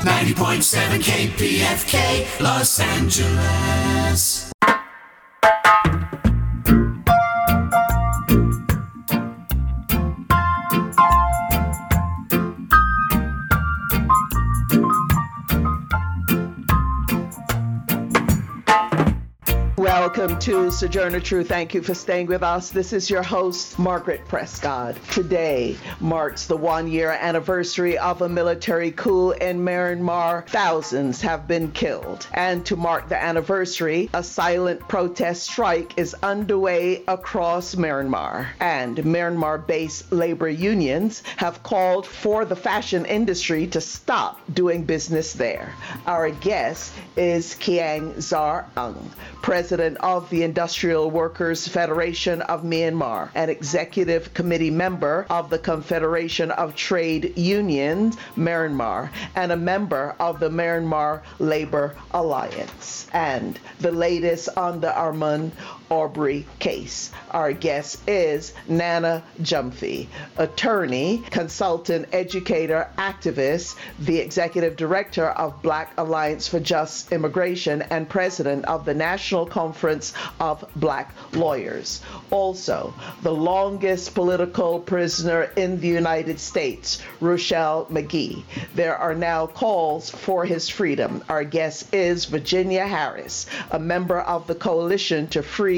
90.7 KPFK, Los Angeles. Welcome to Sojourner Truth. Thank you for staying with us. This is your host, Margaret Prescott. Today marks the one year anniversary of a military coup in Myanmar. Thousands have been killed. And to mark the anniversary, a silent protest strike is underway across Myanmar. And Myanmar based labor unions have called for the fashion industry to stop doing business there. Our guest is Khaing Zar Aung, president of the Industrial Workers Federation of Myanmar, an executive committee member of the Confederation of Trade Unions, Myanmar, and a member of the Myanmar Labor Alliance. And the latest on the Ahmaud Arbery case. Our guest is Nana Gyamfi, attorney, consultant, educator, activist, the executive director of Black Alliance for Just Immigration, and president of the National Conference of Black Lawyers. Also, the longest political prisoner in the United States, Ruchell Magee. There are now calls for his freedom. Our guest is Virginia Harris, a member of the Coalition to Free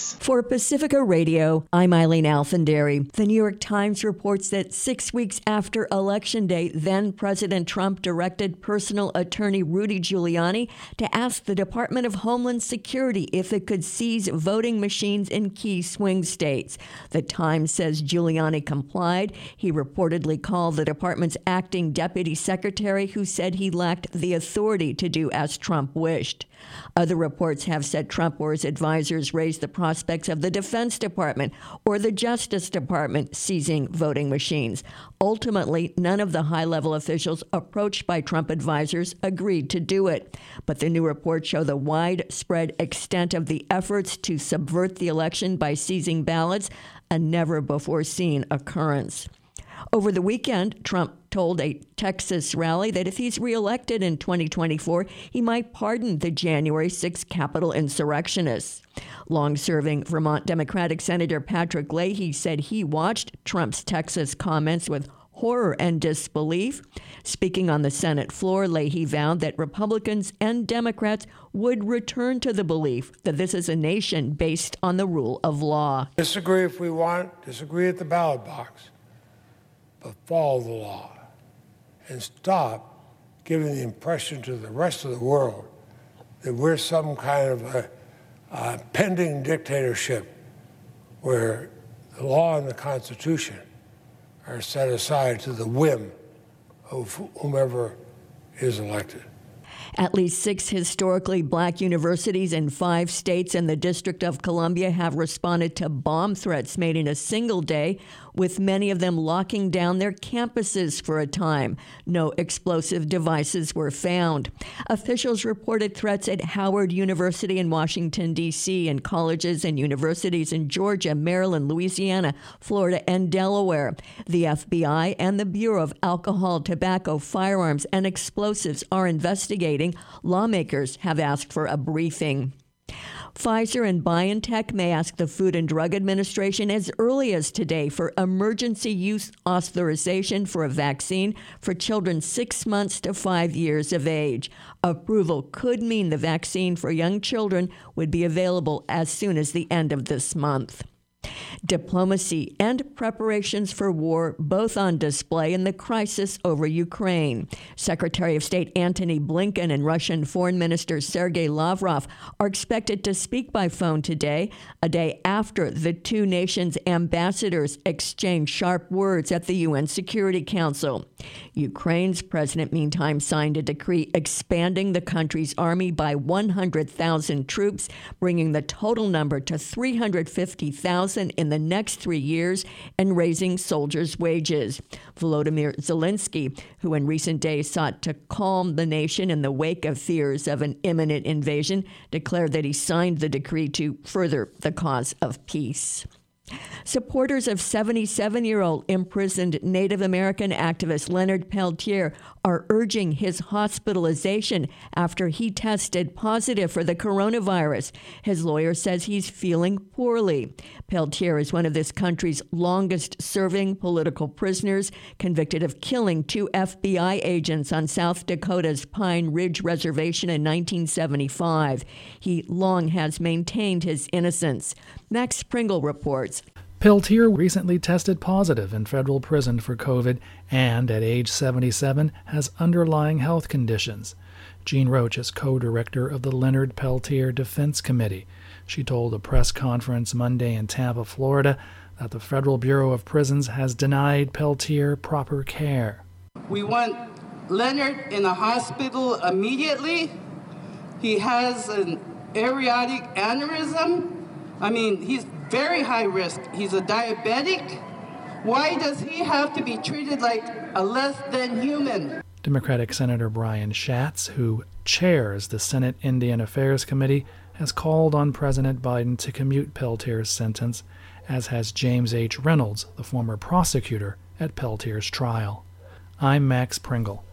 For Pacifica Radio, I'm Eileen Alfandary. The New York Times reports that six Six weeks after Election Day, then President Trump directed personal attorney Rudy Giuliani to ask the Department of Homeland Security if it could seize voting machines in key swing states. The Times says Giuliani complied. He reportedly called the department's acting deputy secretary, who said he lacked the authority to do as Trump wished. Other reports have said Trump or his advisors raised the prospects of the Defense Department or the Justice Department seizing voting machines. Ultimately, none of the high level officials approached by Trump advisors agreed to do it. But the new reports show the widespread extent of the efforts to subvert the election by seizing ballots, a never before seen occurrence. Over the weekend, Trump told a Texas rally that if he's reelected in 2024, he might pardon the January 6 Capitol insurrectionists. Long serving Vermont Democratic Senator Patrick Leahy said he watched Trump's Texas comments with horror and disbelief. Speaking on the Senate floor, Leahy vowed that Republicans and Democrats would return to the belief that this is a nation based on the rule of law. Disagree if we want, disagree at the ballot box, but follow the law and stop giving the impression to the rest of the world that we're some kind of a, a pending dictatorship where the law and the Constitution are set aside to the whim of whomever is elected. At least six historically black universities in five states and the District of Columbia have responded to bomb threats made in a single day, with many of them locking down their campuses for a time. No explosive devices were found. Officials reported threats at Howard University in Washington, D.C., and colleges and universities in Georgia, Maryland, Louisiana, Florida, and Delaware. The FBI and the Bureau of Alcohol, Tobacco, Firearms, and Explosives are investigating. Lawmakers have asked for a briefing. Pfizer and BioNTech may ask the Food and Drug Administration as early as today for emergency use authorization for a vaccine for children six months to five years of age. Approval could mean the vaccine for young children would be available as soon as the end of this month. Diplomacy, and preparations for war, both on display in the crisis over Ukraine. Secretary of State Antony Blinken and Russian Foreign Minister Sergei Lavrov are expected to speak by phone today, a day after the two nations' ambassadors exchanged sharp words at the UN Security Council. Ukraine's president, meantime, signed a decree expanding the country's army by 100,000 troops, bringing the total number to 350,000 in the next three years and raising soldiers' wages. Volodymyr Zelensky, who in recent days sought to calm the nation in the wake of fears of an imminent invasion, declared that he signed the decree to further the cause of peace. Supporters of 77 year old imprisoned Native American activist Leonard Peltier are urging his hospitalization after he tested positive for the coronavirus. His lawyer says he's feeling poorly. Peltier is one of this country's longest serving political prisoners, convicted of killing two FBI agents on South Dakota's Pine Ridge Reservation in 1975. He long has maintained his innocence. Max Pringle reports. Peltier recently tested positive in federal prison for COVID and, at age 77, has underlying health conditions. Jean Roach is co director of the Leonard Peltier Defense Committee. She told a press conference Monday in Tampa, Florida, that the Federal Bureau of Prisons has denied Peltier proper care. We want Leonard in a hospital immediately. He has an aortic aneurysm. I mean, he's very high risk. He's a diabetic. Why does he have to be treated like a less than human? Democratic Senator Brian Schatz, who chairs the Senate Indian Affairs Committee, has called on President Biden to commute Peltier's sentence, as has James H. Reynolds, the former prosecutor at Peltier's trial. I'm Max Pringle.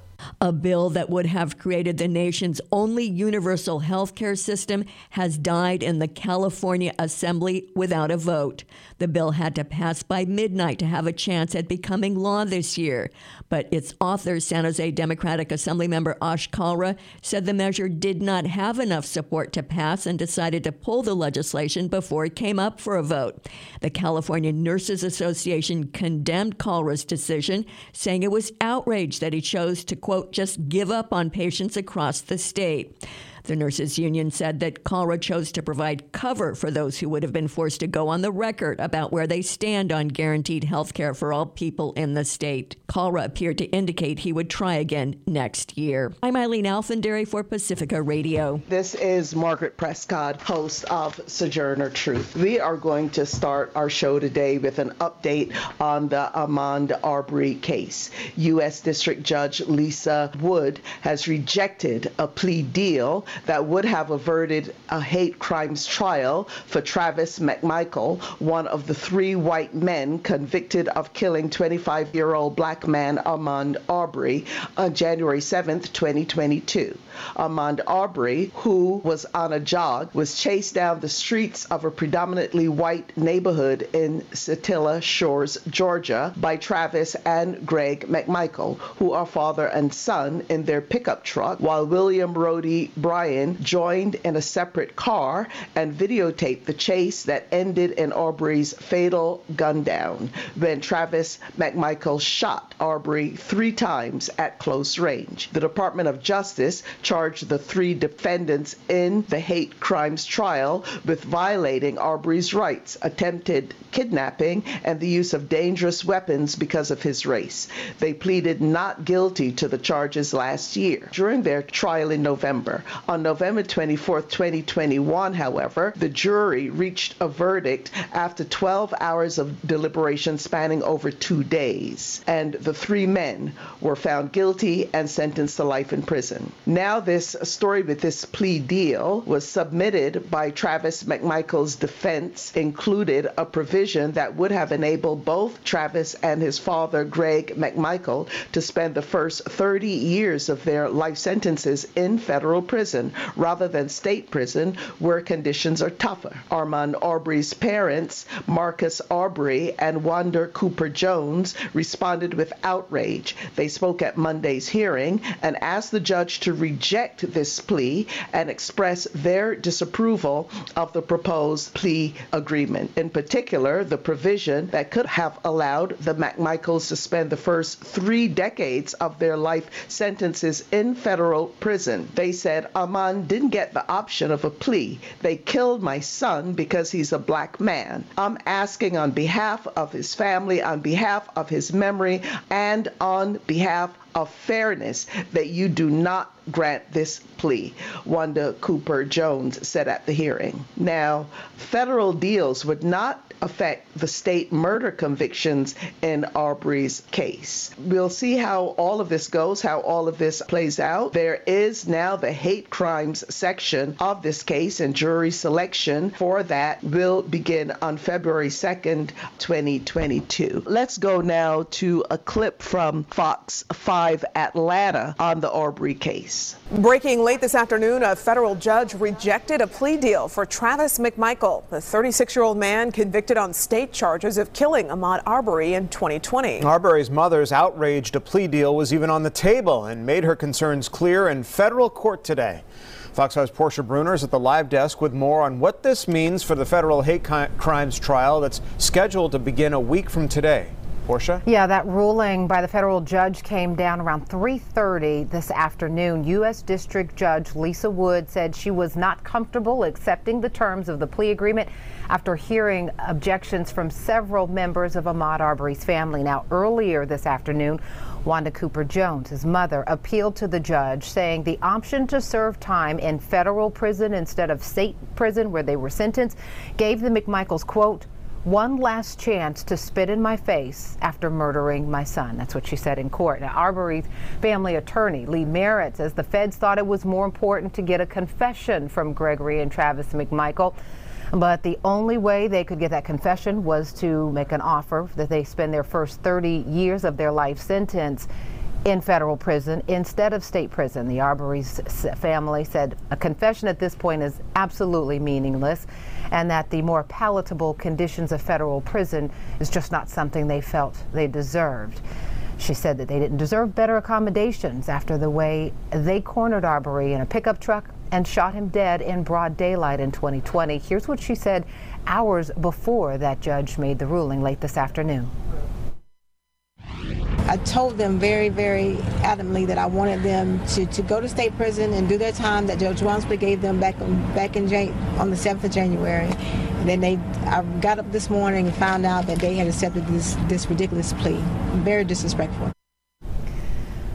A bill that would have created the nation's only universal health care system has died in the California Assembly without a vote. The bill had to pass by midnight to have a chance at becoming law this year. But its author, San Jose Democratic Assemblymember Ash Kalra, said the measure did not have enough support to pass and decided to pull the legislation before it came up for a vote. The California Nurses Association condemned Kalra's decision, saying it was outrage that he chose to quote, just give up on patients across the state. The nurses union said that Kalra chose to provide cover for those who would have been forced to go on the record about where they stand on guaranteed health care for all people in the state. Kalra appeared to indicate he would try again next year. I'm Eileen Alfandary for Pacifica Radio. This is Margaret Prescott, host of Sojourner Truth. We are going to start our show today with an update on the Ahmaud Arbery case. U.S. District Judge Lisa Wood has rejected a plea deal that would have averted a hate crimes trial for Travis McMichael, one of the three white men convicted of killing 25 year old black man Ahmaud Arbery on January 7, 2022. Ahmaud Arbery, who was on a jog, was chased down the streets of a predominantly white neighborhood in Satilla Shores, Georgia, by Travis and Greg McMichael, who are father and son in their pickup truck, while William Roddie Bryan joined in a separate car and videotaped the chase that ended in Arbery's fatal gun down when Travis McMichael shot Arbery three times at close range. The Department of Justice charged the three defendants in the hate crimes trial with violating Arbery's rights, attempted kidnapping, and the use of dangerous weapons because of his race. They pleaded not guilty to the charges last year during their trial in November. On November 24, 2021, however, the jury reached a verdict after 12 hours of deliberation spanning over two days, and the three men were found guilty and sentenced to life in prison. Now, this story with this plea deal was submitted by Travis McMichael's defense, included a provision that would have enabled both Travis and his father, Greg McMichael, to spend the first 30 years of their life sentences in federal prison prison rather than state prison where conditions are tougher. Ahmaud Arbery's parents, Marcus Arbery and Wanda Cooper Jones, responded with outrage. They spoke at Monday's hearing and asked the judge to reject this plea and express their disapproval of the proposed plea agreement. In particular, the provision that could have allowed the McMichaels to spend the first three decades of their life sentences in federal prison. They said Ahmaud didn't get the option of a plea. They killed my son because he's a black man. I'm asking on behalf of his family, on behalf of his memory, and on behalf of fairness that you do not grant this plea, Wanda Cooper Jones said at the hearing. Now, federal deals would not affect the state murder convictions in Arbery's case. We'll see how all of this goes, how all of this plays out. There is now the hate crimes section of this case, and jury selection for that will begin on February 2nd, 2022. Let's go now to a clip from Fox 5 Atlanta on the Arbery case. Breaking late this afternoon, a federal judge rejected a plea deal for Travis McMichael, the 36 year old man convicted on state charges of killing Ahmaud Arbery in 2020. Arbery's mother's outraged a plea deal was even on the table and made her concerns clear in federal court today. Fox 5's Portia Bruner is at the live desk with more on what this means for the federal hate crimes trial that's scheduled to begin a week from today. Portia? Yeah, that ruling by the federal judge came down around 3:30 this afternoon. U.S. District Judge Lisa Wood said she was not comfortable accepting the terms of the plea agreement after hearing objections from several members of Ahmaud Arbery's family. Now, earlier this afternoon, Wanda Cooper Jones, his mother, appealed to the judge, saying the option to serve time in federal prison instead of state prison where they were sentenced gave the McMichaels, quote, one last chance to spit in my face after murdering my son. That's what she said in court. Now, Arbery's family attorney, Lee Merritt, says the feds thought it was more important to get a confession from Gregory and Travis McMichael. But the only way they could get that confession was to make an offer that they spend their first 30 years of their life sentence in federal prison instead of state prison. The Arbery's family said a confession at this point is absolutely meaningless and that the more palatable conditions of federal prison is just not something they felt they deserved. She said that they didn't deserve better accommodations after the way they cornered Arbery in a pickup truck and shot him dead in broad daylight in 2020. Here's what she said hours before that judge made the ruling late this afternoon. I told them very, very adamantly that I wanted them to, to go to state prison and do their time that Judge Walmsley gave them back on, back in Jan- on the 7th of January. And then they, I got up this morning and found out that they had accepted this, this ridiculous plea. Very disrespectful.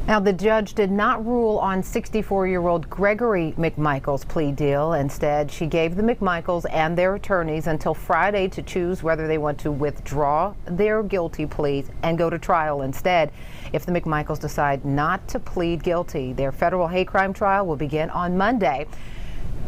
Now, the judge did not rule on 64 year old Gregory McMichael's plea deal. Instead, she gave the McMichaels and their attorneys until Friday to choose whether they want to withdraw their guilty pleas and go to trial instead. If the McMichaels decide not to plead guilty, their federal hate crime trial will begin on Monday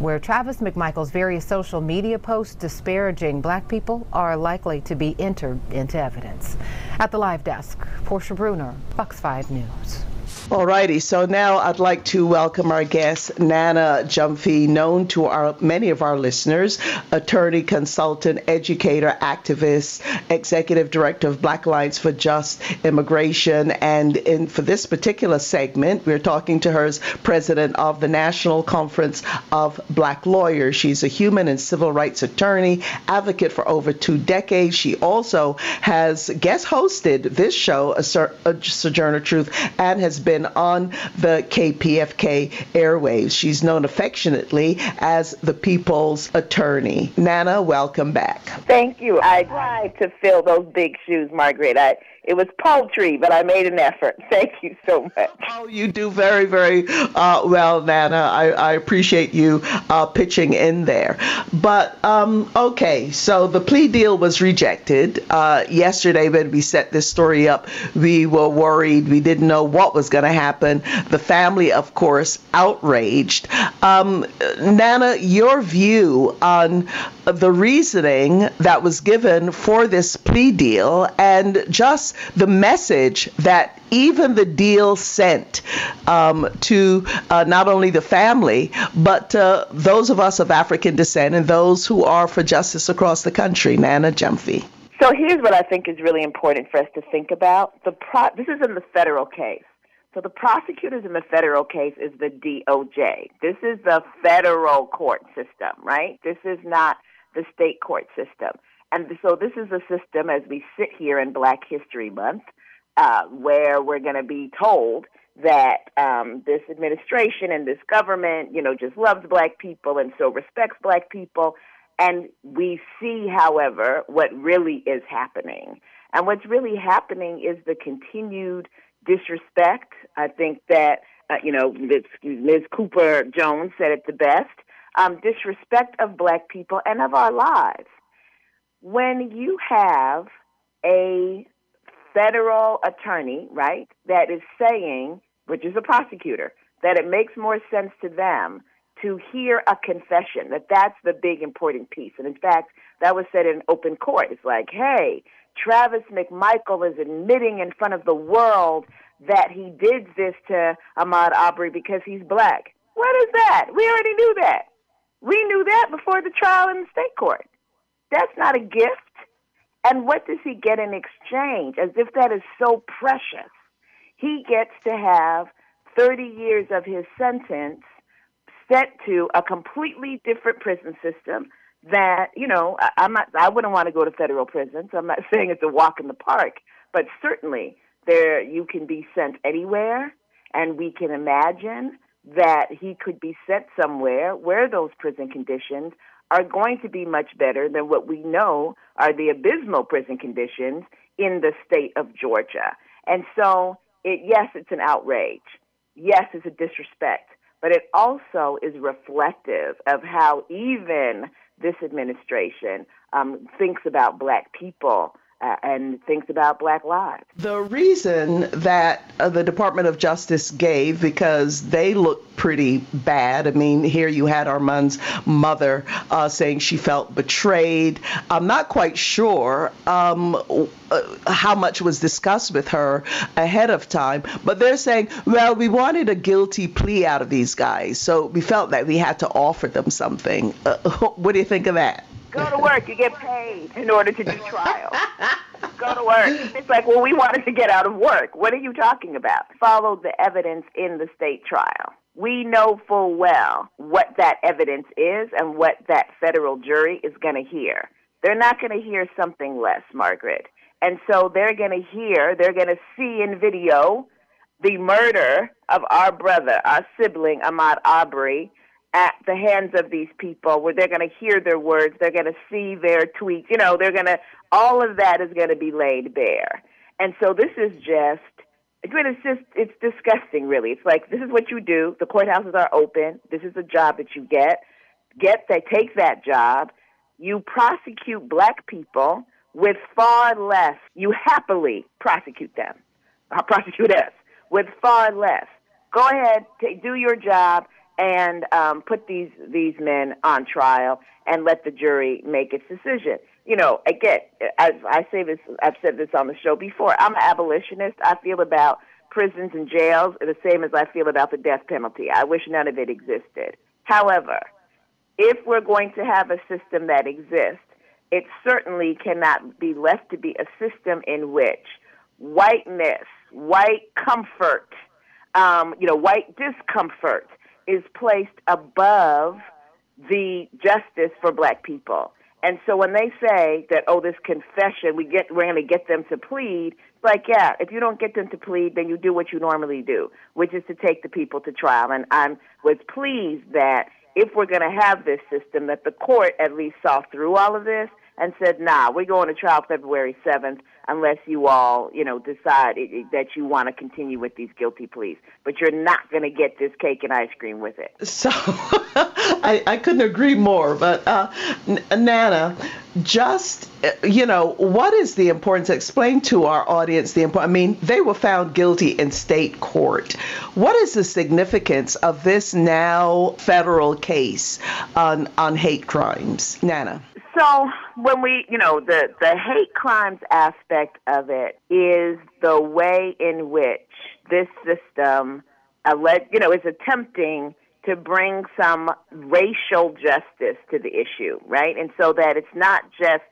where Travis McMichael's various social media posts disparaging black people are likely to be entered into evidence. At the live desk, Portia Bruner, Fox 5 News. All righty, so now I'd like to welcome our guest, Nana Gyamfi, known to our many of our listeners, attorney, consultant, educator, activist, executive director of Black Alliance for Just Immigration. And in, for this particular segment, we're talking to her as president of the National Conference of Black Lawyers. She's a human and civil rights attorney, advocate for over two decades. She also has guest hosted this show, Sojourner Truth, and has been been on the KPFK airwaves. She's known affectionately as the People's Attorney. Nana, welcome back. Thank you. I tried to fill those big shoes, Margaret. I it was paltry, but I made an effort. Thank you so much. Oh, you do very, very uh, well, Nana. I, I appreciate you uh, pitching in there. But um, okay, so the plea deal was rejected uh, yesterday. When we set this story up, we were worried. We didn't know what was going to happen. The family, of course, outraged. Um, Nana, your view on the reasoning that was given for this plea deal, and just the message that even the deal sent um, to uh, not only the family, but uh, those of us of African descent and those who are for justice across the country. Nana Gyamfi. So here's what I think is really important for us to think about. The pro- this is in the federal case. So the prosecutors in the federal case is the DOJ. This is the federal court system, right? This is not the state court system. And so this is a system as we sit here in Black History Month, uh, where we're going to be told that um, this administration and this government, you know, just loves black people and so respects black people. And we see, however, what really is happening. And what's really happening is the continued disrespect. I think that, uh, you know, Ms. Cooper Jones said it the best um, disrespect of black people and of our lives. When you have a federal attorney, right, that is saying, which is a prosecutor, that it makes more sense to them to hear a confession, that that's the big important piece. And in fact, that was said in open court. It's like, hey, Travis McMichael is admitting in front of the world that he did this to Ahmaud Arbery because he's black. What is that? We already knew that. We knew that before the trial in the state court. That's not a gift. And what does he get in exchange? As if that is so precious. He gets to have 30 years of his sentence sent to a completely different prison system that, you know, I'm not, I wouldn't want to go to federal prison, so I'm not saying it's a walk in the park, but certainly there you can be sent anywhere, and we can imagine that he could be sent somewhere where those prison conditions are going to be much better than what we know are the abysmal prison conditions in the state of Georgia. And so, it, yes, it's an outrage. Yes, it's a disrespect. But it also is reflective of how even this administration um, thinks about black people and thinks about black lives. The reason that uh, the Department of Justice gave, because they look pretty bad. I mean, here you had Ahmaud's mother uh, saying she felt betrayed. I'm not quite sure um, uh, how much was discussed with her ahead of time, but they're saying, well, we wanted a guilty plea out of these guys, so we felt that we had to offer them something. Uh, what do you think of that? Go to work. You get paid in order to do trial. Go to work. It's like, well, we wanted to get out of work. What are you talking about? Follow the evidence in the state trial. We know full well what that evidence is and what that federal jury is going to hear. They're not going to hear something less, Margaret. And so they're going to hear, they're going to see in video the murder of our brother, our sibling, Ahmaud Arbery, at the hands of these people where they're going to hear their words, they're going to see their tweets, you know, they're going to, all of that is going to be laid bare. And so this is just—I mean, it's just, it's disgusting, really. It's like, this is what you do. The courthouses are open. This is the job that you get. Get that, take that job. You prosecute black people with far less. You happily prosecute them, uh, prosecute us with far less. Go ahead, take, do your job and um, put these these men on trial and let the jury make its decision. You know, again, as I say this, I've said this on the show before. I'm an abolitionist. I feel about prisons and jails the same as I feel about the death penalty. I wish none of it existed. However, if we're going to have a system that exists, it certainly cannot be left to be a system in which whiteness, white comfort, um, you know, white discomfort is placed above the justice for black people. And so when they say that, oh, this confession, we get, we're going to get them to plead, it's like, yeah, if you don't get them to plead, then you do what you normally do, which is to take the people to trial. And I was pleased that if we're going to have this system, that the court at least saw through all of this and said, nah, we're going to trial February 7th unless you all, you know, decide it, that you want to continue with these guilty pleas. But you're not going to get this cake and ice cream with it. So I, I couldn't agree more. But uh, Nana, just, you know, what is the importance? Explain to our audience the importance. I mean, they were found guilty in state court. What is the significance of this now federal case on, on hate crimes? Nana. So when we, you know, the the hate crimes aspect of it is the way in which this system, uh, you know, is attempting to bring some racial justice to the issue, right? And so that it's not just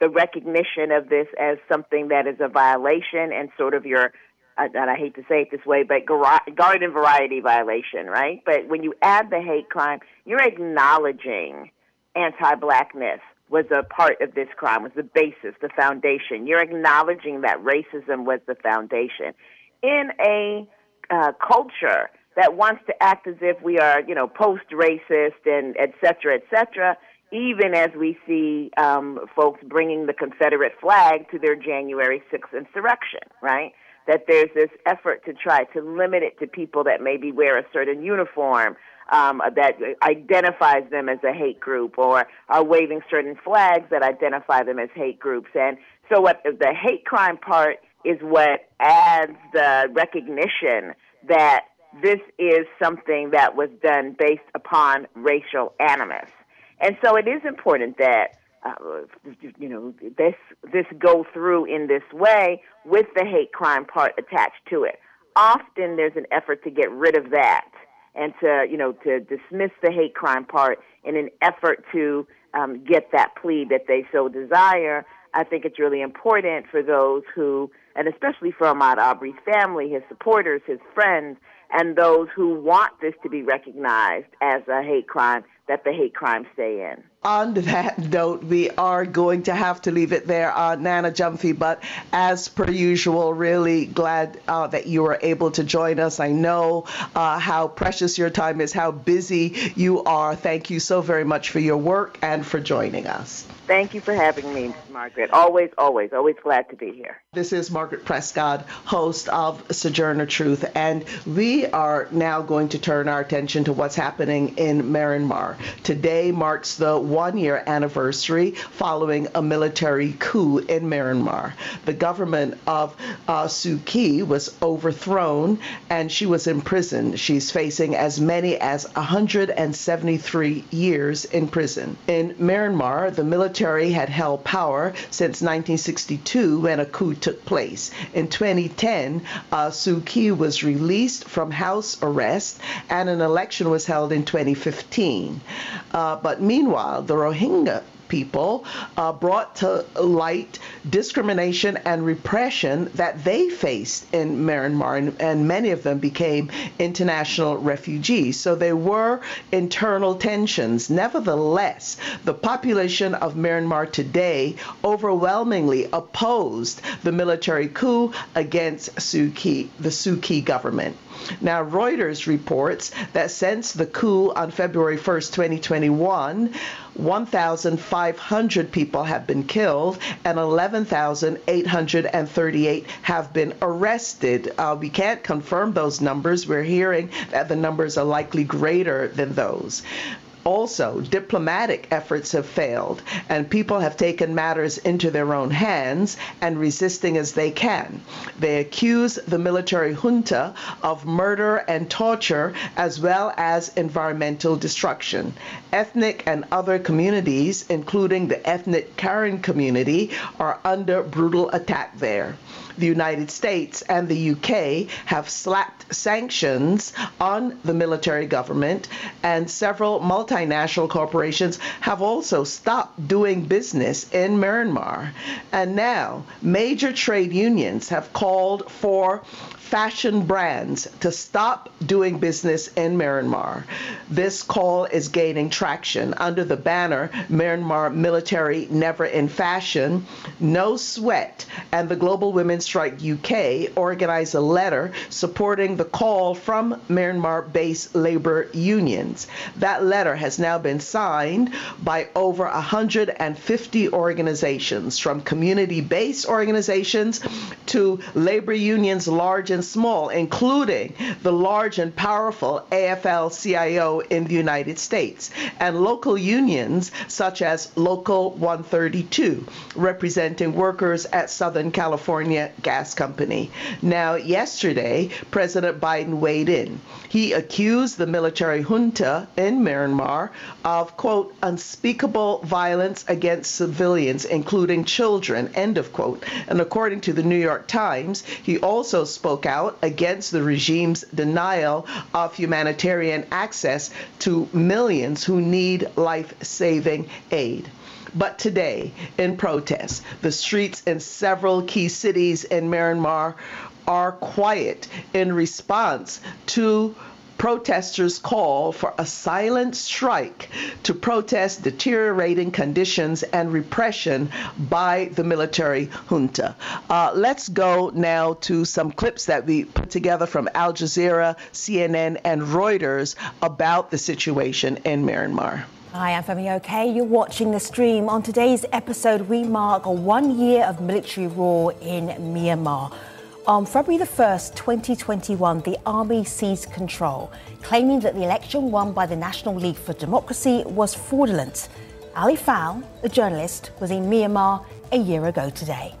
the recognition of this as something that is a violation and sort of your and I hate to say it this way, but garden variety violation, right? But when you add the hate crime, you're acknowledging anti-blackness was a part of this crime, was the basis, the foundation. You're acknowledging that racism was the foundation. In a uh, culture that wants to act as if we are, you know, post-racist and et cetera, et cetera, even as we see um, folks bringing the Confederate flag to their January 6th insurrection, right? That there's this effort to try to limit it to people that maybe wear a certain uniform um, that identifies them as a hate group or are waving certain flags that identify them as hate groups. And so what the hate crime part is what adds the recognition that this is something that was done based upon racial animus. And so it is important that uh, you know this this go through in this way with the hate crime part attached to it. Often there's an effort to get rid of that and to you know to dismiss the hate crime part in an effort to um, get that plea that they so desire. I think it's really important for those who, and especially for Ahmaud Arbery's family, his supporters, his friends, and those who want this to be recognized as a hate crime, that the hate crime stay in. On that note, we are going to have to leave it there, uh, Nana Gyamfi. But as per usual, really glad uh, that you were able to join us. I know uh, how precious your time is, how busy you are. Thank you so very much for your work and for joining us. Thank you for having me, Margaret. Always, always, always glad to be here. This is Margaret Prescott, host of Sojourner Truth, and we are now going to turn our attention to what's happening in Myanmar. Today marks the one year anniversary following a military coup in Myanmar. The government of uh, Suu Kyi was overthrown and she was imprisoned. She's facing as many as 173 years in prison. In Myanmar, the military had held power since 1962 when a coup took place. In 2010, uh, Suu Kyi was released from house arrest and an election was held in 2015. Uh, but meanwhile, the Rohingya people uh, brought to light discrimination and repression that they faced in Myanmar, and, and, many of them became international refugees. So there were internal tensions. Nevertheless, the population of Myanmar today overwhelmingly opposed the military coup against Suu Kyi, the Suu Kyi government. Now, Reuters reports that since the coup on February 1st, 2021, 1,500 people have been killed and 11,838 have been arrested. Uh, we can't confirm those numbers. We're hearing that the numbers are likely greater than those. Also, diplomatic efforts have failed, and people have taken matters into their own hands and resisting as they can. They accuse the military junta of murder and torture as well as environmental destruction. Ethnic and other communities, including the ethnic Karen community, are under brutal attack there the United States and the UK have slapped sanctions on the military government, and several multinational corporations have also stopped doing business in Myanmar. And now, major trade unions have called for fashion brands to stop doing business in Myanmar. This call is gaining traction under the banner Myanmar Military Never in Fashion. No Sweat and the Global Women's Strike UK organized a letter supporting the call from Myanmar based labor unions. That letter has now been signed by over 150 organizations, from community based organizations to labor unions large and small, including the large and powerful AFL CIO in the United States, and local unions such as Local 132, representing workers at Southern California Gas Company. Now, yesterday, President Biden weighed in. He accused the military junta in Myanmar of, quote, unspeakable violence against civilians, including children, end of quote. And according to the New York Times, he also spoke out against the regime's denial of humanitarian access to millions who need life saving aid. But today, in protest, the streets in several key cities in Myanmar are quiet in response to protesters' call for a silent strike to protest deteriorating conditions and repression by the military junta. Uh, let's go now to some clips that we put together from Al Jazeera, CNN, and Reuters about the situation in Myanmar. Hi, I'm Femi Oke. You're watching the stream. On today's episode, we mark one year of military rule in Myanmar. On February the 1st, 2021, the army seized control, claiming that the election won by the National League for Democracy was fraudulent. Ali Fowle, a journalist, was in Myanmar a year ago today.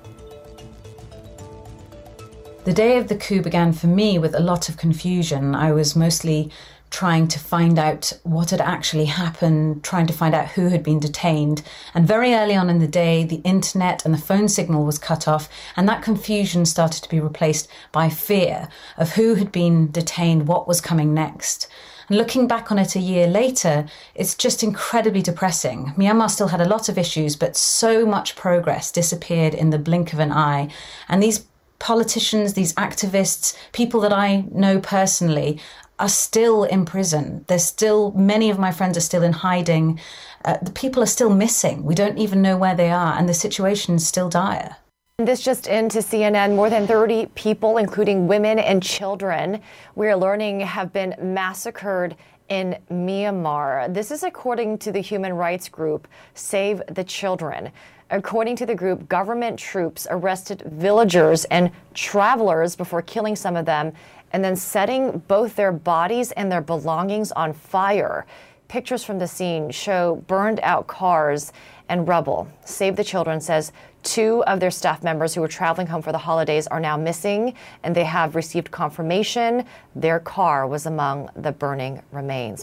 The day of the coup began for me with a lot of confusion. I was mostly trying to find out what had actually happened, trying to find out who had been detained. And very early on in the day, the internet and the phone signal was cut off, and that confusion started to be replaced by fear of who had been detained, what was coming next. And looking back on it a year later, it's just incredibly depressing. Myanmar still had a lot of issues, but so much progress disappeared in the blink of an eye. And these politicians, these activists, people that I know personally are still in prison. There's still, many of my friends are still in hiding. Uh, the people are still missing. We don't even know where they are, and the situation is still dire. This just into CNN, more than 30 people, including women and children, we're learning have been massacred in Myanmar. This is according to the human rights group Save the Children. According to the group, government troops arrested villagers and travelers before killing some of them and then setting both their bodies and their belongings on fire. Pictures from the scene show burned out cars and rubble. Save the Children says two of their staff members who were traveling home for the holidays are now missing, and they have received confirmation their car was among the burning remains.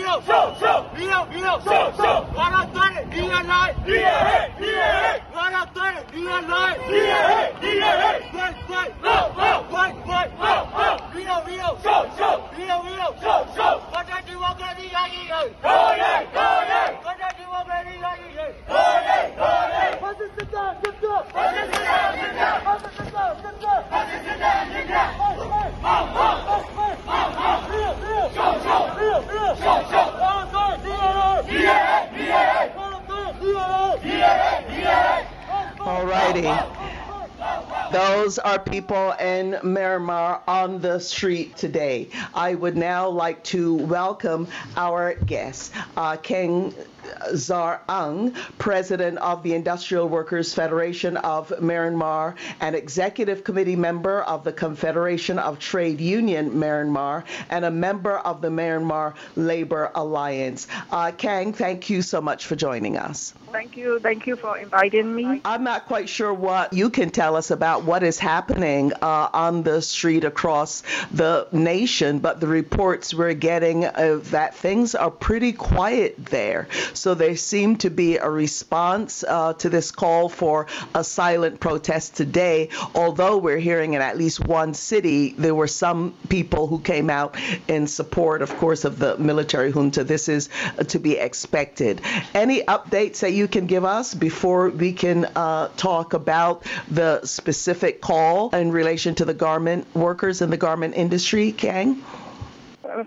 Miro, show, show. Miro, Miro, show, show. Guarantare, dia lai, dia hey, dia hey. Guarantare, dia lai, dia hey, dia hey. Play, play, no, no, play, play, no, no. Miro, Miro, show, show. Miro, Miro, show, show. Kota demokrasi lagi, hey. Kota, kota. Kota demokrasi lagi, hey. Kota, kota. Masih sedang, sedang. Masih sedang, sedang. Masih sedang, sedang. Masih sedang, sedang. Mau, mau, mau, mau, mau, mau. 'Alrighty. Those are people in Myanmar on the street today. I would now like to welcome our guest, uh, King Zar Aung, president of the Industrial Workers Federation of Myanmar and executive committee member of the Confederation of Trade Union Myanmar and a member of the Myanmar Labor Alliance. Uh, Kang, thank you so much for joining us. Thank you. Thank you for inviting me. I'm not quite sure what you can tell us about what is happening uh, on the street across the nation, but the reports we're getting uh, that things are pretty quiet there. So there seemed to be a response uh, to this call for a silent protest today. Although we're hearing in at least one city, there were some people who came out in support, of course, of the military junta. This is to be expected. Any updates that you can give us before we can uh, talk about the specific call in relation to the garment workers in the garment industry, Kang?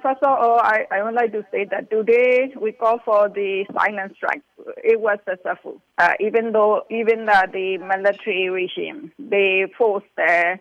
First of all, I, I would like to say that today we call for the silent strike. It was successful, uh, even though even uh, the military regime they forced their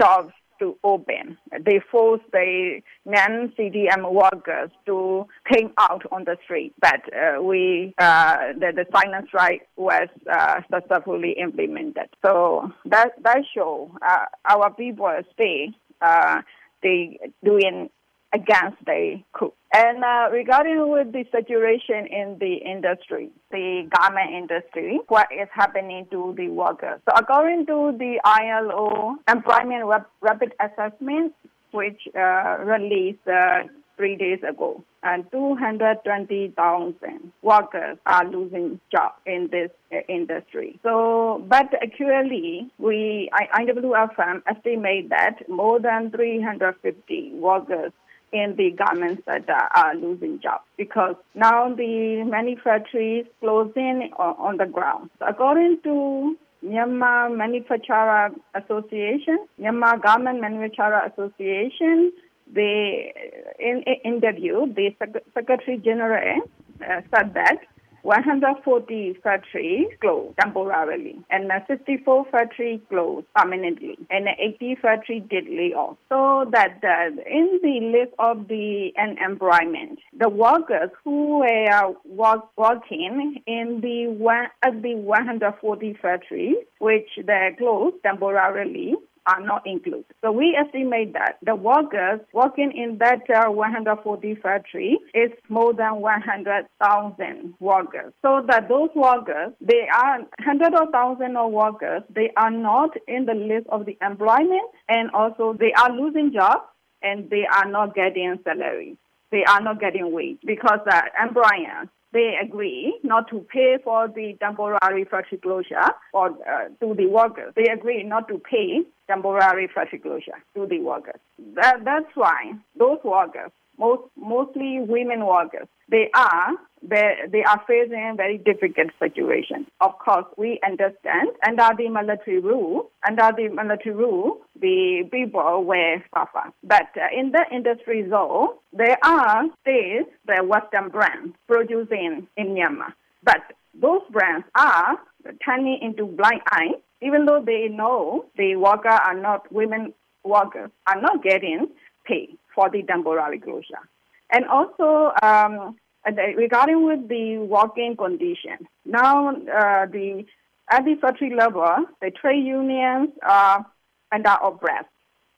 shops to open. They forced the non-CDM workers to came out on the street, but uh, we uh, the, the silent strike was uh, successfully implemented. So that that show uh, our people stay uh, they doing against the coup. And uh, regarding with the situation in the industry, the garment industry, what is happening to the workers? So according to the ILO Employment Rapid Assessment, which uh, released uh, three days ago, and 220,000 workers are losing jobs in this uh, industry. So, but actually, we IWFM estimate that more than 350 workers in the garment that are losing jobs because now the manufacturers closing on the ground. According to Myanmar Manufacturer Association, Myanmar Garment Manufacturer Association, they in, in interview the Secretary General uh, said that 140 factories closed temporarily, and 64 factories closed permanently, and 80 factories did lay off. So that uh, in the list of the unemployment, the workers who were work, working in the one at the 140 factories, which they closed temporarily, are not included. So we estimate that the workers working in that uh, 140 factory is more than 100,000 workers. So that those workers, they are hundred of thousands of workers, they are not in the list of the employment and also they are losing jobs and they are not getting salary. They are not getting wage because the employer they agree not to pay for the temporary factory closure or uh, to the workers. They agree not to pay temporary factory closure to the workers. That, that's why those workers, most, mostly women workers, they are they, are facing a very difficult situation. Of course, we understand under the military rule, under the military rule, the people will suffer. But uh, in the industry zone, there are states, the Western brands producing in Myanmar. But those brands are turning into blind eye, even though they know the workers are not women workers are not getting paid for the temporary closure. And also, um, regarding with the working condition, now uh, the at the factory level, the trade unions are under oppressed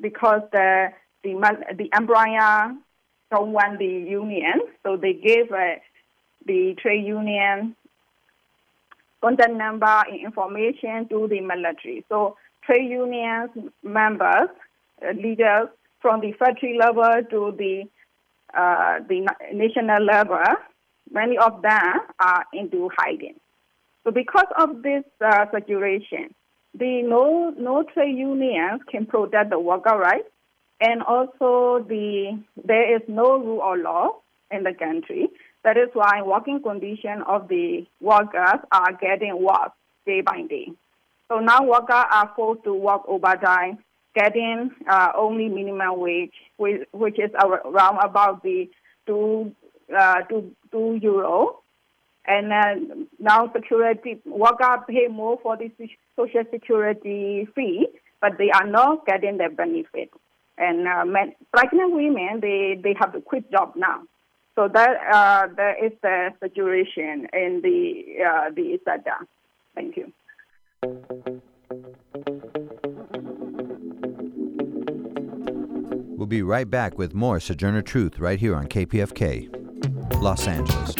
because the the the employer don't want the union, so they gave uh, the trade union contact number and information to the military. So trade unions members, uh, leaders from the factory level to the uh, the national level, many of them are into hiding. So because of this uh, situation, the no no trade unions can protect the worker rights, and also the there is no rule or law in the country. That is why working conditions of the workers are getting worse day by day. So now workers are forced to work overtime getting uh, only minimum wage, which, is around about the two, uh, two, two euro. And uh, now security workers pay more for the social security fee, but they are not getting the benefit. And uh, men, pregnant women, they, they have to quit job now. So that uh, that is the situation in the uh, the ISADA. Thank you. Be right back with more Sojourner Truth right here on KPFK, Los Angeles.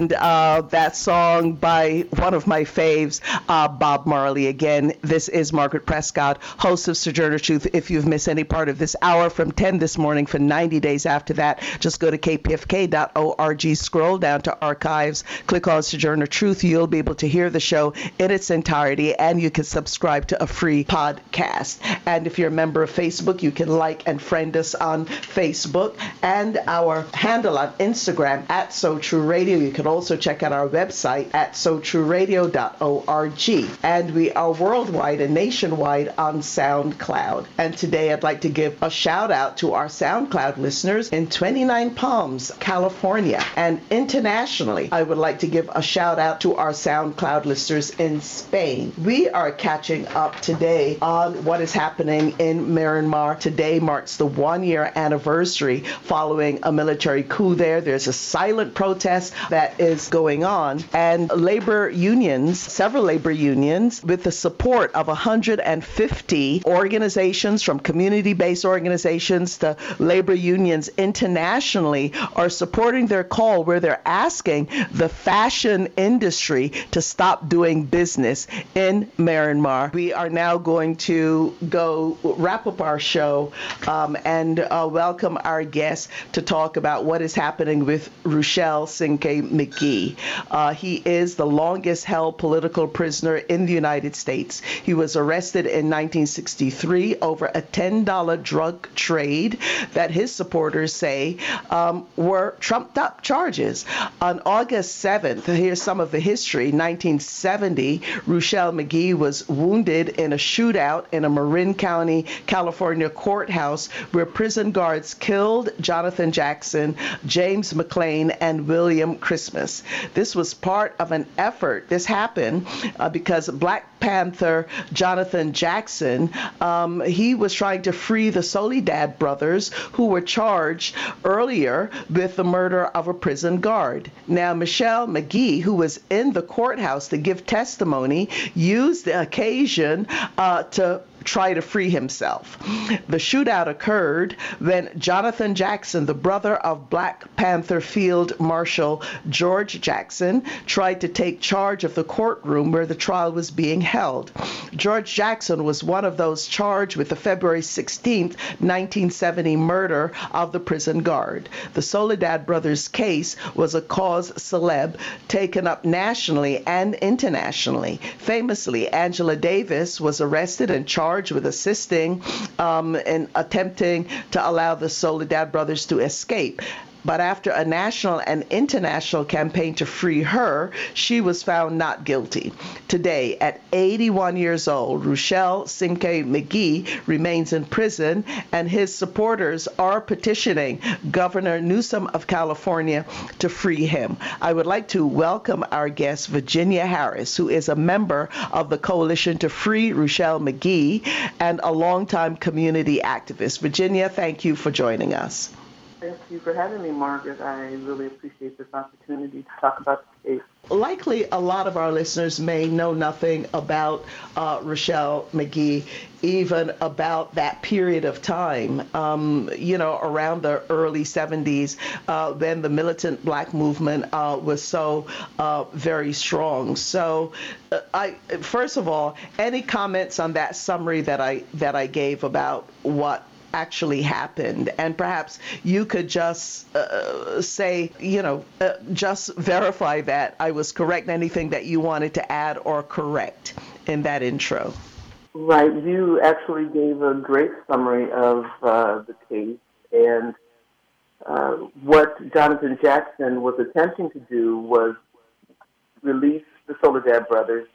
And uh, that song by one of my faves, uh, Bob Marley. Again, this is Margaret Prescott, host of Sojourner Truth. If you've missed any part of this hour from 10 this morning for 90 days after that, just go to kpfk.org, scroll down to archives, click on Sojourner Truth. You'll be able to hear the show in its entirety, and you can subscribe to a free podcast. And if you're a member of Facebook, you can like and friend us on Facebook and our handle on Instagram at So True Radio. You can also check out our website at sotrueradio.org. And we are worldwide and nationwide on SoundCloud. And today I'd like to give a shout out to our SoundCloud listeners in 29 Palms, California. And internationally, I would like to give a shout out to our SoundCloud listeners in Spain. We are catching up today on what is happening in Myanmar. Today marks the one year anniversary following a military coup there. There's a silent protest that is going on, and labor unions, several labor unions, with the support of 150 organizations from community based organizations to labor unions internationally, are supporting their call where they're asking the fashion industry to stop doing business in Myanmar. We are now going to go wrap up our show um, and uh, welcome our guest to talk about what is happening with Ruchell Cinque Magee. Uh, he is the longest held political prisoner in the United States. He was arrested in 1963 over a $10 drug trade that his supporters say um, were trumped up charges. On August 7th, here's some of the history 1970, Ruchell Magee was wounded in a shootout in a Marin County, California courthouse where prison guards killed Jonathan Jackson, James McClain, and William Christmas. This was part of an effort. This happened uh, because Black Panther Jonathan Jackson, um, he was trying to free the Soledad brothers who were charged earlier with the murder of a prison guard. Now, Ruchell Magee, who was in the courthouse to give testimony, used the occasion uh, to try to free himself. The shootout occurred when Jonathan Jackson, the brother of Black Panther Field Marshal George Jackson, tried to take charge of the courtroom where the trial was being held. George Jackson was one of those charged with the February 16, 1970 murder of the prison guard. The Soledad brothers' case was a cause celeb taken up nationally and internationally. Famously, Angela Davis was arrested and charged charged with assisting um, in attempting to allow the Soledad brothers to escape. But after a national and international campaign to free her, she was found not guilty. Today, at 81 years old, Ruchell Cinque Magee remains in prison, and his supporters are petitioning Governor Newsom of California to free him. I would like to welcome our guest, Virginia Harris, who is a member of the Coalition to Free Ruchell Magee and a longtime community activist. Virginia, thank you for joining us. Thank you for having me, Margaret. I really appreciate this opportunity to talk about the case. Likely, a lot of our listeners may know nothing about uh, Ruchell Magee, even about that period of time, um, you know, around the early 70s, uh, when the militant black movement uh, was so uh, very strong. So, uh, I first of all, any comments on that summary that I that I gave about what actually happened. And perhaps you could just uh, say, you know, uh, just verify that I was correct. Anything that you wanted to add or correct in that intro. Right. You actually gave a great summary of uh, the case and uh, what Jonathan Jackson was attempting to do was release the Soledad brothers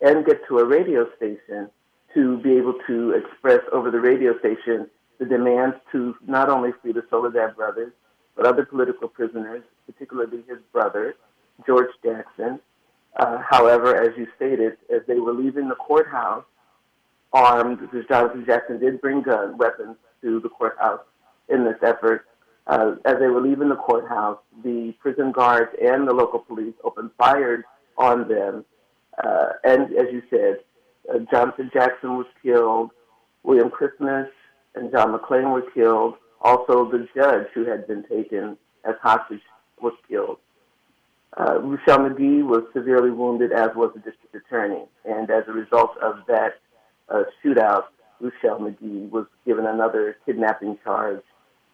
and get to a radio station to be able to express over the radio station the demands to not only free the Soledad brothers, but other political prisoners, particularly his brother, George Jackson. Uh, however, as you stated, as they were leaving the courthouse, armed, because Jonathan Jackson did bring gun weapons to the courthouse in this effort. Uh, as they were leaving the courthouse, the prison guards and the local police opened fire on them. Uh, and as you said, uh, Jonathan Jackson was killed. William Christmas and John McClain were killed. Also, the judge who had been taken as hostage was killed. Uh, Ruchell Magee was severely wounded, as was the district attorney. And as a result of that uh, shootout, Ruchell Magee was given another kidnapping charge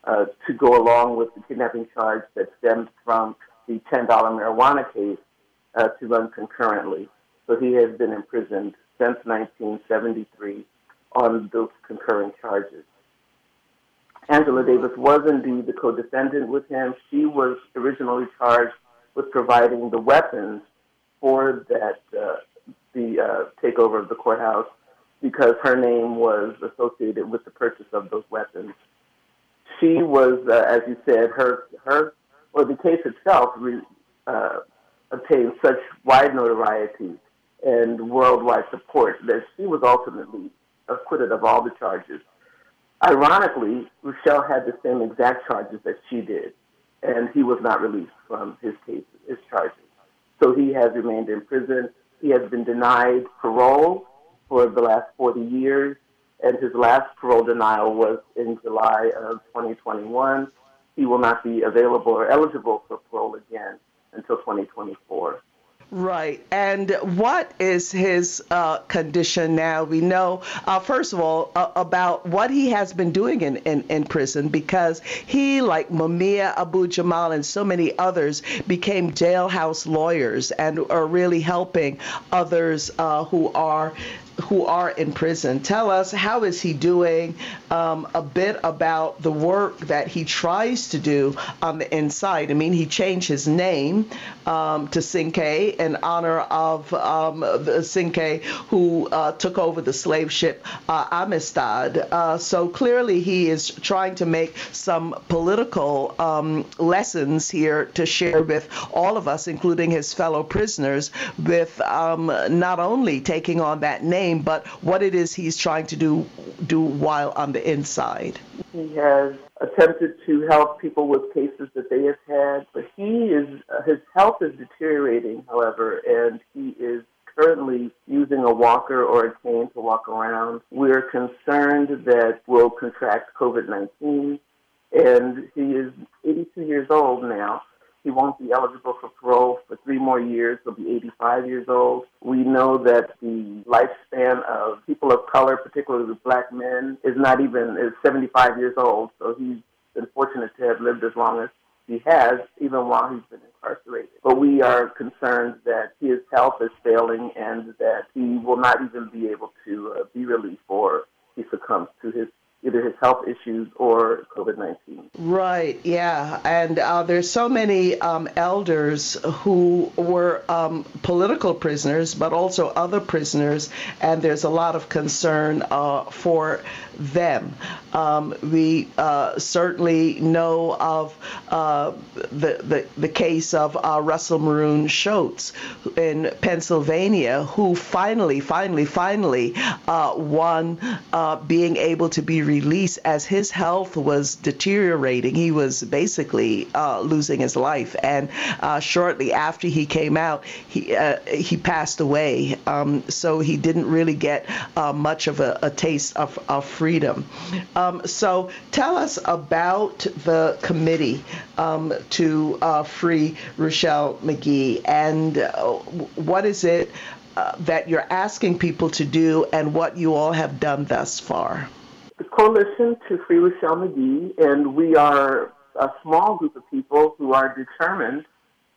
uh, to go along with the kidnapping charge that stemmed from the $10 marijuana case uh, to run concurrently. So he has been imprisoned since 1973 on those concurrent charges. Angela Davis was indeed the co-defendant with him. She was originally charged with providing the weapons for that uh, the uh, takeover of the courthouse because her name was associated with the purchase of those weapons. She was, uh, as you said, her her or the case itself re, uh, obtained such wide notoriety and worldwide support that she was ultimately acquitted of all the charges. Ironically, Ruchell had the same exact charges that she did, and he was not released from his case, his charges. So he has remained in prison. He has been denied parole for the last 40 years, and his last parole denial was in July of 2021. He will not be available or eligible for parole again until 2024. Right. And what is his uh, condition now? We know, uh, first of all, uh, about what he has been doing in, in, in, prison because he, like Mumia Abu Jamal and so many others, became jailhouse lawyers and are really helping others uh, who are who are in prison. Tell us how is he doing? Um, a bit about the work that he tries to do on the inside. I mean, he changed his name um, to Cinque in honor of um, Cinque who uh, took over the slave ship uh, Amistad. Uh, so clearly, he is trying to make some political um, lessons here to share with all of us, including his fellow prisoners, with um, not only taking on that name, but what it is he's trying to do do while on the inside. He has attempted to help people with cases that they have had, but he is his health is deteriorating, however, and he is currently using a walker or a cane to walk around. We're concerned that we'll contract COVID 19, and he is 82 years old now. He won't be eligible for parole for three more years. He'll be 85 years old. We know that the lifespan of people of color, particularly black men, is not even is 75 years old. So he's been fortunate to have lived as long as he has, even while he's been incarcerated. But we are concerned that his health is failing and that he will not even be able to uh, be released or he succumbs to his either his health issues or COVID 19. Right, yeah. And uh, there's so many um, elders who were um, political prisoners, but also other prisoners, and there's a lot of concern uh, for them. Um, we uh, certainly know of uh, the, the, the case of uh, Russell Maroon Shoatz in Pennsylvania, who finally, finally, finally uh, won being able to be released as his health was deteriorating. He was basically uh, losing his life, and shortly after he came out, he he passed away. Um, so he didn't really get much of a, a taste of, of freedom freedom. Um, so tell us about the committee um, to uh, free Ruchell Magee, and uh, what is it uh, that you're asking people to do and what you all have done thus far. The Coalition to Free Ruchell Magee, and we are a small group of people who are determined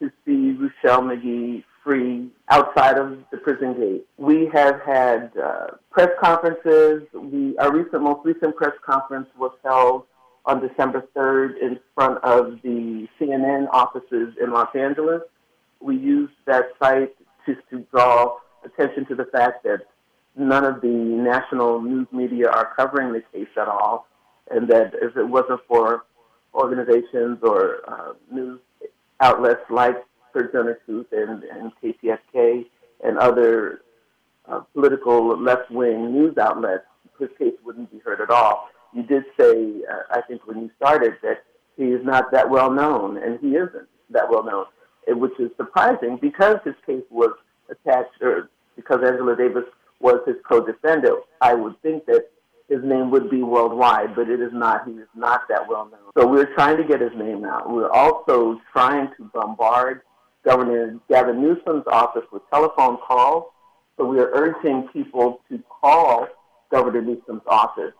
to see Ruchell Magee free outside of the prison gate. We have had uh, press conferences. We, our recent, most recent press conference was held on December 3rd in front of the CNN offices in Los Angeles. We used that site to, to draw attention to the fact that none of the national news media are covering the case at all, and that if it wasn't for organizations or uh, news outlets like Sojourner Truth and, and and other uh, political left wing news outlets, his case wouldn't be heard at all. You did say, uh, I think, when you started, that he is not that well known, and he isn't that well known, which is surprising because his case was attached, or because Angela Davis was his co defendant. I would think that his name would be worldwide, but it is not. He is not that well known. So we're trying to get his name out. We're also trying to bombard Governor Gavin Newsom's office with telephone calls. So we are urging people to call Governor Newsom's office.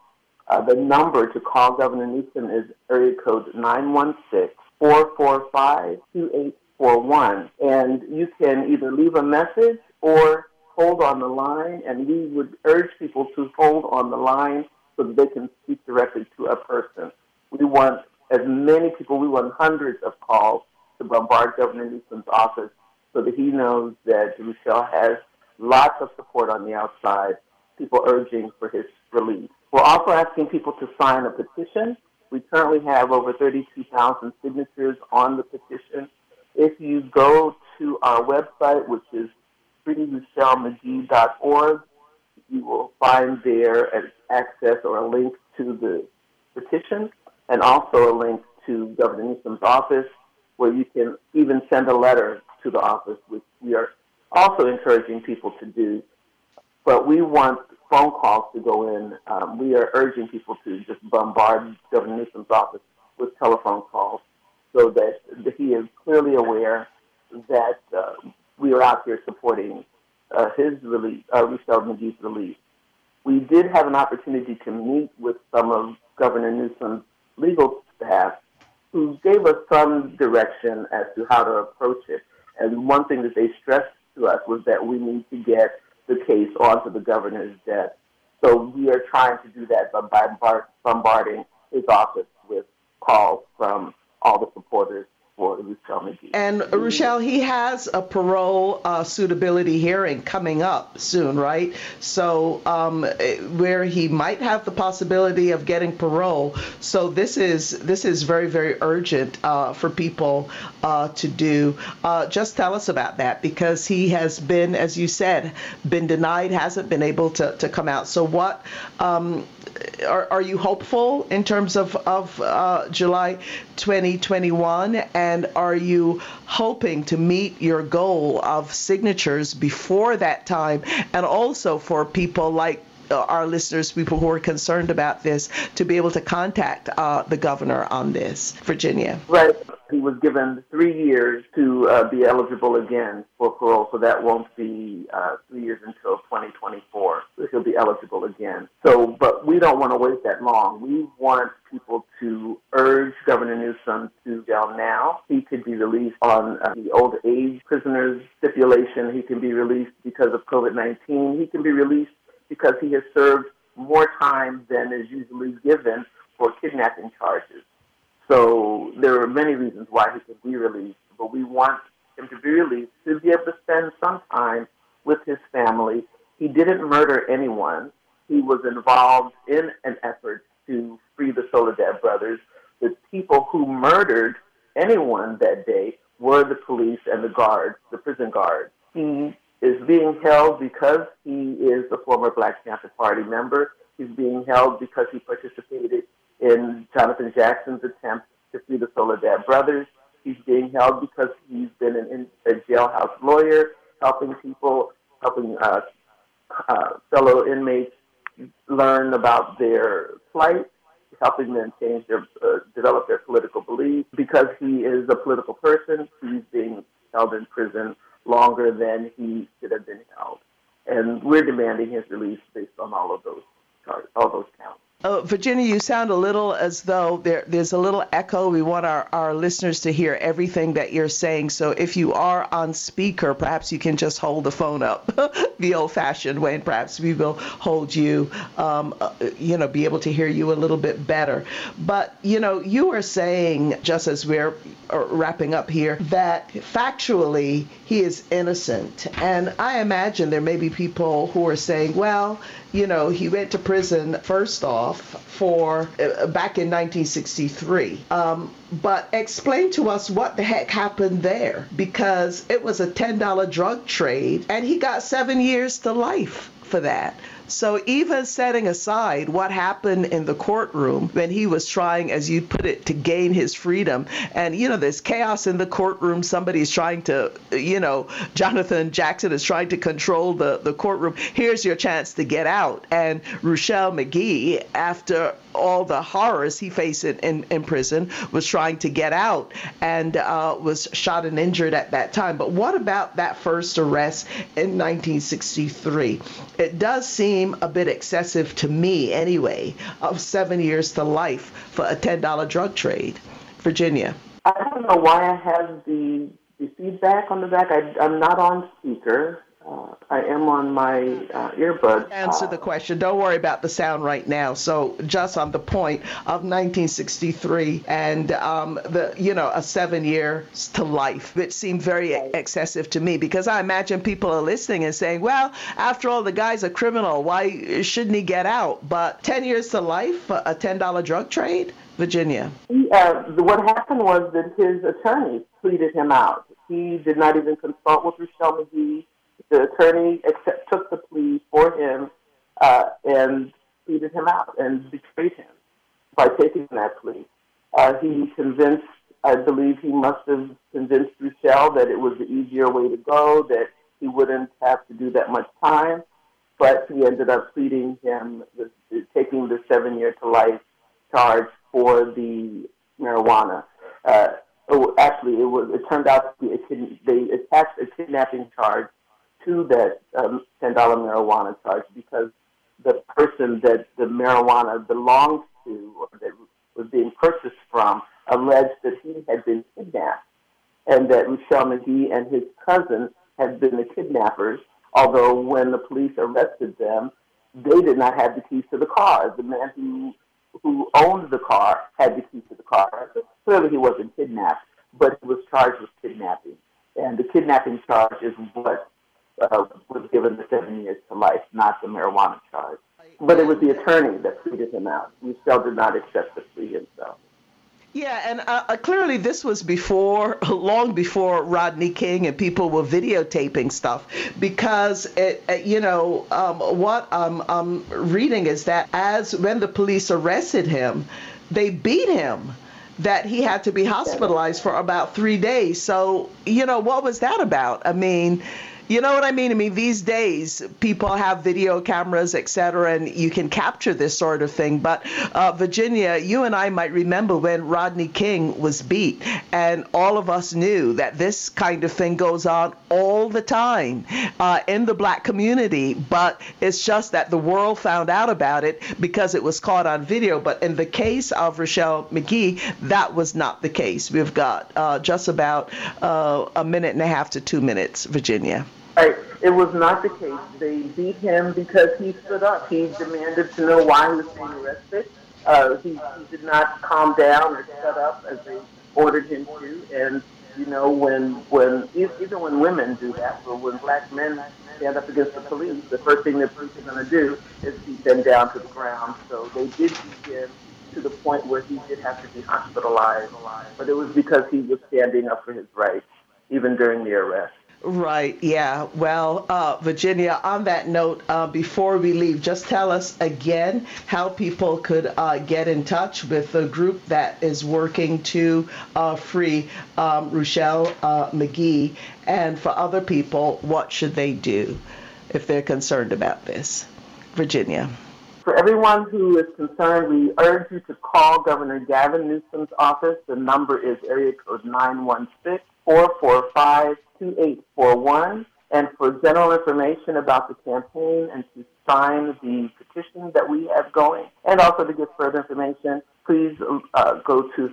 Uh, the number to call Governor Newsom is area code 916 445 2841. And you can either leave a message or hold on the line. And we would urge people to hold on the line so that they can speak directly to a person. We want as many people, we want hundreds of calls to bombard Governor Newsom's office so that he knows that Ruchell has lots of support on the outside, people urging for his release. We're also asking people to sign a petition. We currently have over 32,000 signatures on the petition. If you go to our website, which is freerochellemcgee.org, you will find there an access or a link to the petition and also a link to Governor Newsom's office where you can even send a letter to the office, which we are also encouraging people to do. But we want phone calls to go in. Um, we are urging people to just bombard Governor Newsom's office with telephone calls so that, that he is clearly aware that uh, we are out here supporting uh, his release, uh, Ruchell Magee's release. We did have an opportunity to meet with some of Governor Newsom's legal staff who gave us some direction as to how to approach it. And one thing that they stressed to us was that we need to get the case onto the governor's desk. So we are trying to do that by bombarding his office with calls from all the supporters for Magee. And Ruchell, he has a parole uh, suitability hearing coming up soon, right? So um, where he might have the possibility of getting parole. So this is this is very very urgent uh, for people uh, to do. Uh, just tell us about that because he has been, as you said, been denied, hasn't been able to, to come out. So what? Um, are, are you hopeful in terms of, of uh, July 2021? And are you hoping to meet your goal of signatures before that time? And also for people like uh, our listeners, people who are concerned about this, to be able to contact uh, the governor on this, Virginia. Right. He was given three years to uh, be eligible again for parole, so that won't be uh, three years until 2024. So he'll be eligible again. So, but we don't want to wait that long. We want people to urge Governor Newsom to go now. He could be released on uh, the old age prisoners stipulation. He can be released because of COVID 19. He can be released because he has served more time than is usually given for kidnapping charges. So there are many reasons why he could be released, but we want him to be released to be able to spend some time with his family. He didn't murder anyone. He was involved in an effort to free the Soledad brothers. The people who murdered anyone that day were the police and the guards, the prison guards. He is being held because he is a former Black Panther Party member. He's being held because he participated in Jonathan Jackson's attempt to free the Soledad brothers. He's being held because he's been an, a jailhouse lawyer, helping people, helping uh, uh, fellow inmates learn about their plight, helping them change their, uh, develop their political beliefs. Because he is a political person, he's being held in prison longer than he should have been held. And we're demanding his release based on all of those all those counts. Uh, Virginia, you sound a little as though there, there's a little echo. We want our, our listeners to hear everything that you're saying. So if you are on speaker, perhaps you can just hold the phone up the old fashioned way, and perhaps we will hold you, um, uh, you know, be able to hear you a little bit better. But, you know, you were saying, just as we're uh, wrapping up here, that factually he is innocent. And I imagine there may be people who are saying, well, you know, he went to prison first off for uh, back in 1963. Um, but explain to us what the heck happened there because it was a $10 drug trade and he got seven years to life for that. So even setting aside what happened in the courtroom when he was trying, as you put it, to gain his freedom, and you know there's chaos in the courtroom. Somebody's trying to, you know, Jonathan Jackson is trying to control the the courtroom. Here's your chance to get out. And Ruchell Magee, after all the horrors he faced in, in, in prison, was trying to get out and uh, was shot and injured at that time. But what about that first arrest in 1963? It does seem a bit excessive to me, anyway, of seven years to life for a $10 drug trade. Virginia. I don't know why I have the, the feedback on the back. I, I'm not on speaker. Uh, I am on my uh, earbuds. Answer the question. Don't worry about the sound right now. So, just on the point of 1963 and um, the, you know, a seven years to life, which seemed very excessive to me because I imagine people are listening and saying, well, after all, the guy's a criminal. Why shouldn't he get out? But 10 years to life, for a $10 drug trade? Virginia. He, uh, what happened was that his attorney pleaded him out. He did not even consult with Ruchell Magee the attorney accept, took the plea for him uh, and pleaded him out and betrayed him by taking that plea. Uh, he convinced, I believe he must have convinced Ruchell that it was the easier way to go, that he wouldn't have to do that much time, but he ended up pleading him, the, the, taking the seven year to life charge for the marijuana. Uh, oh, actually, it was. It turned out to be a kid, they attached a kidnapping charge to that um, $10 marijuana charge because the person that the marijuana belonged to or that was being purchased from alleged that he had been kidnapped and that Ruchell Magee and his cousin had been the kidnappers, although when the police arrested them, they did not have the keys to the car. The man who who owned the car had the keys to the car. So Clearly, he wasn't kidnapped, but he was charged with kidnapping. And the kidnapping charge is what uh, was given the seven years to life, not the marijuana charge. But it was the attorney that pleaded him out. Ruchell did not accept the plea himself. Yeah, and uh, uh, clearly this was before, long before Rodney King and people were videotaping stuff, because it, uh, you know, um, what I'm, I'm reading is that as when the police arrested him, they beat him that he had to be hospitalized for about three days. So, you know, what was that about? I mean, you know what I mean? I mean, these days people have video cameras, et cetera, and you can capture this sort of thing. But uh, Virginia, you and I might remember when Rodney King was beat, and all of us knew that this kind of thing goes on all the time uh, in the black community. But it's just that the world found out about it because it was caught on video. But in the case of Ruchell Magee, that was not the case. We've got uh, just about uh, a minute and a half to two minutes, Virginia. Right. It was not the case. They beat him because he stood up. He demanded to know why he was being arrested. Uh, he, he did not calm down or shut up as they ordered him to. And you know, when when even when women do that, or when black men stand up against the police, the first thing the police are going to do is beat them down to the ground. So they did beat him to the point where he did have to be hospitalized. But it was because he was standing up for his rights, even during the arrest. Right, yeah. Well, uh, Virginia, on that note, uh, before we leave, just tell us again how people could uh, get in touch with the group that is working to uh, free um, Ruchell uh, Magee. And for other people, what should they do if they're concerned about this? Virginia. For everyone who is concerned, we urge you to call Governor Gavin Newsom's office. The number is area code 916 445 2841. And for general information about the campaign and to sign the petition that we have going, and also to get further information, please uh, go to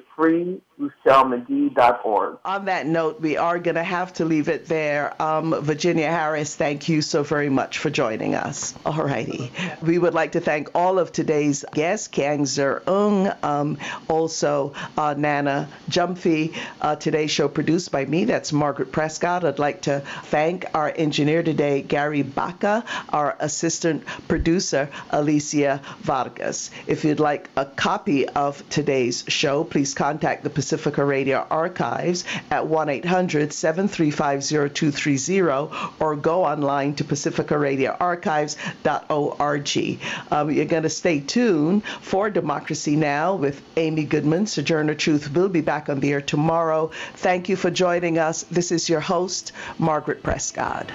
On that note, we are going to have to leave it there. Um, Virginia Harris, thank you so very much for joining us. All righty. We would like to thank all of today's guests, Khaing Zar Aung, um, also uh, Nana Gyamfi. Uh, today's show produced by me, that's Margaret Prescott. I'd like to thank our engineer today, Gary Baca, our assistant producer, Alicia Vargas. If you'd like a copy of today's show, please contact the Pacifica Radio archives at 1 800 735 0230 or go online to pacificaradioarchives.org. Um, you're going to stay tuned for Democracy Now! with Amy Goodman. Sojourner Truth will be back on the air tomorrow. Thank you for joining us. This is your host, Margaret Prescott.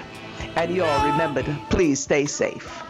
And you all remember to please stay safe.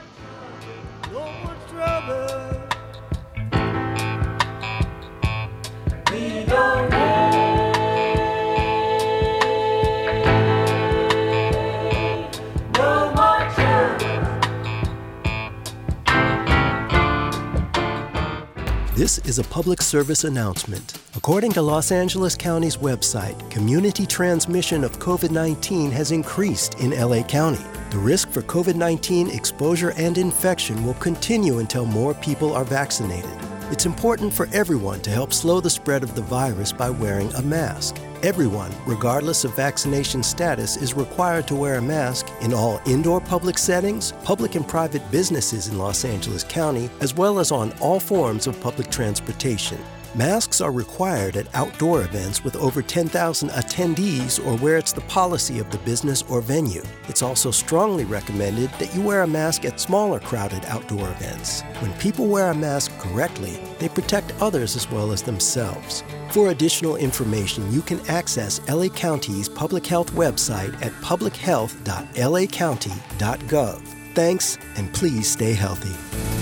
This is a public service announcement. According to Los Angeles County's website, community transmission of COVID 19 has increased in LA County. The risk for COVID 19 exposure and infection will continue until more people are vaccinated. It's important for everyone to help slow the spread of the virus by wearing a mask. Everyone, regardless of vaccination status, is required to wear a mask in all indoor public settings, public and private businesses in Los Angeles County, as well as on all forms of public transportation. Masks are required at outdoor events with over 10,000 attendees or where it's the policy of the business or venue. It's also strongly recommended that you wear a mask at smaller crowded outdoor events. When people wear a mask correctly, they protect others as well as themselves. For additional information, you can access LA County's public health website at publichealth.lacounty.gov. Thanks, and please stay healthy.